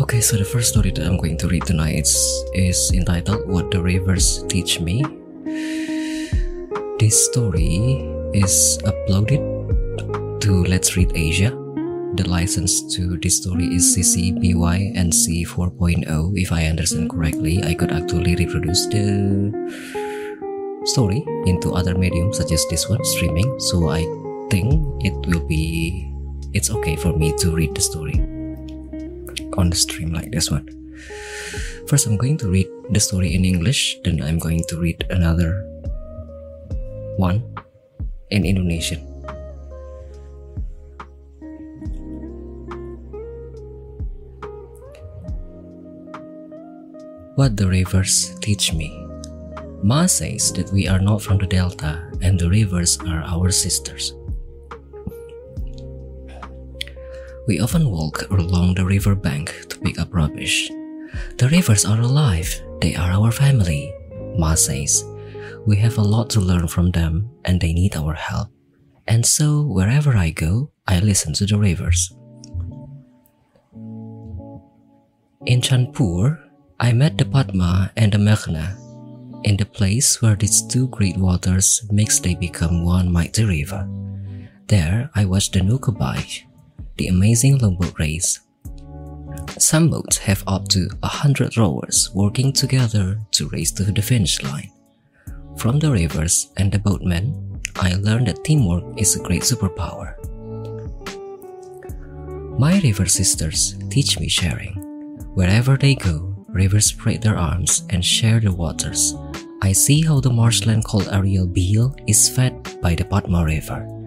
Okay, so the first story that I'm going to read tonight is, is entitled What the Rivers Teach Me. This story is uploaded to Let's Read Asia. The license to this story is CC BY NC 4.0. If I understand correctly, I could actually reproduce the story into other mediums such as this one, streaming. So I think it will be it's okay for me to read the story on the stream like this one. First, I'm going to read the story in English, then I'm going to read another one in Indonesian. What the rivers teach me. Ma says that we are not from the delta and the rivers are our sisters. We often walk along the river bank to pick up rubbish. The rivers are alive, they are our family, Ma says. We have a lot to learn from them and they need our help. And so, wherever I go, I listen to the rivers. In Chandpur, I met the Padma and the Meghna. In the place where these two great waters mix, they become one mighty river. There, I watched the Nukabai, the amazing longboat race. Some boats have up to a hundred rowers working together to race to the finish line. From the rivers and the boatmen, I learned that teamwork is a great superpower. My river sisters teach me sharing. Wherever they go, rivers spread their arms and share the waters. I see how the marshland called Arial Beel is fed by the Padma River.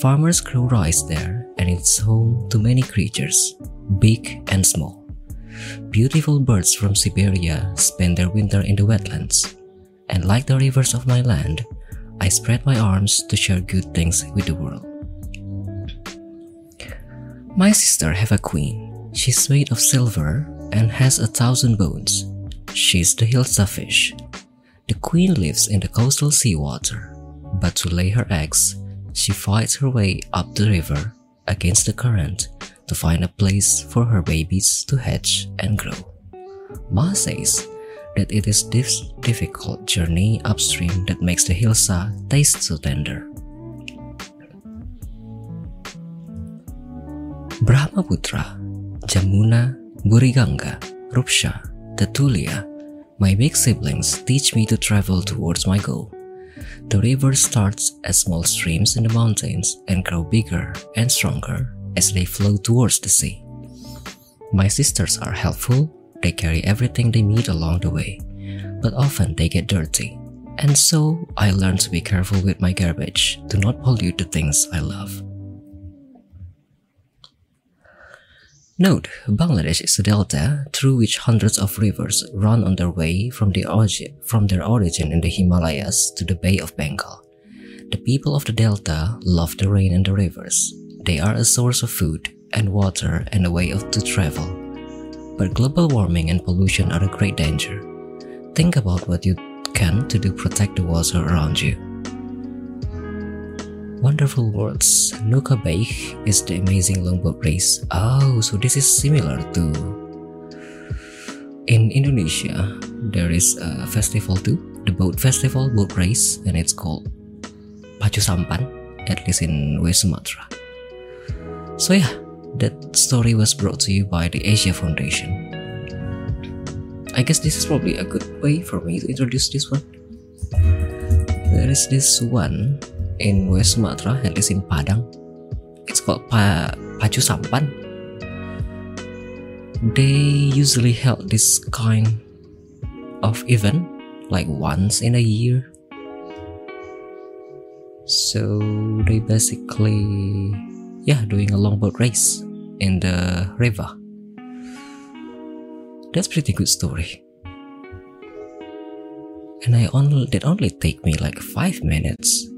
Farmers grow rice there, and it's home to many creatures, big and small. Beautiful birds from Siberia spend their winter in the wetlands. And like the rivers of my land, I spread my arms to share good things with the world. My sister have a queen. She's made of silver and has a thousand bones. She's the Hilsa fish. The queen lives in the coastal seawater, but to lay her eggs, she fights her way up the river against the current to find a place for her babies to hatch and grow. Ma says that it is this difficult journey upstream that makes the hilsa taste so tender. Brahmaputra, Jamuna, Buriganga, Rupsha, Tatulia, my big siblings teach me to travel towards my goal. The river starts as small streams in the mountains and grow bigger and stronger as they flow towards the sea. My sisters are helpful, they carry everything they need along the way, but often they get dirty. And so I learn to be careful with my garbage to not pollute the things I love. Note, Bangladesh is a delta through which hundreds of rivers run on their way from, the origin, from their origin in the Himalayas to the Bay of Bengal. The people of the delta love the rain and the rivers. They are a source of food and water and a way of, to travel. But global warming and pollution are a great danger. Think about what you can to do protect the water around you. Wonderful words. Nuka Baich is the amazing longboat race. Oh, so this is similar to. In Indonesia, there is a festival too, the boat festival, boat race, and it's called Pacu Sampan, at least in West Sumatra. So yeah, that story was brought to you by the Asia Foundation. I guess this is probably a good way for me to introduce this one. There is this one in West Sumatra, at least in Padang. It's called pa Sampan. They usually held this kind of event like once in a year. So they basically, yeah, doing a longboat race in the river. That's pretty good story. And I only that only take me like five minutes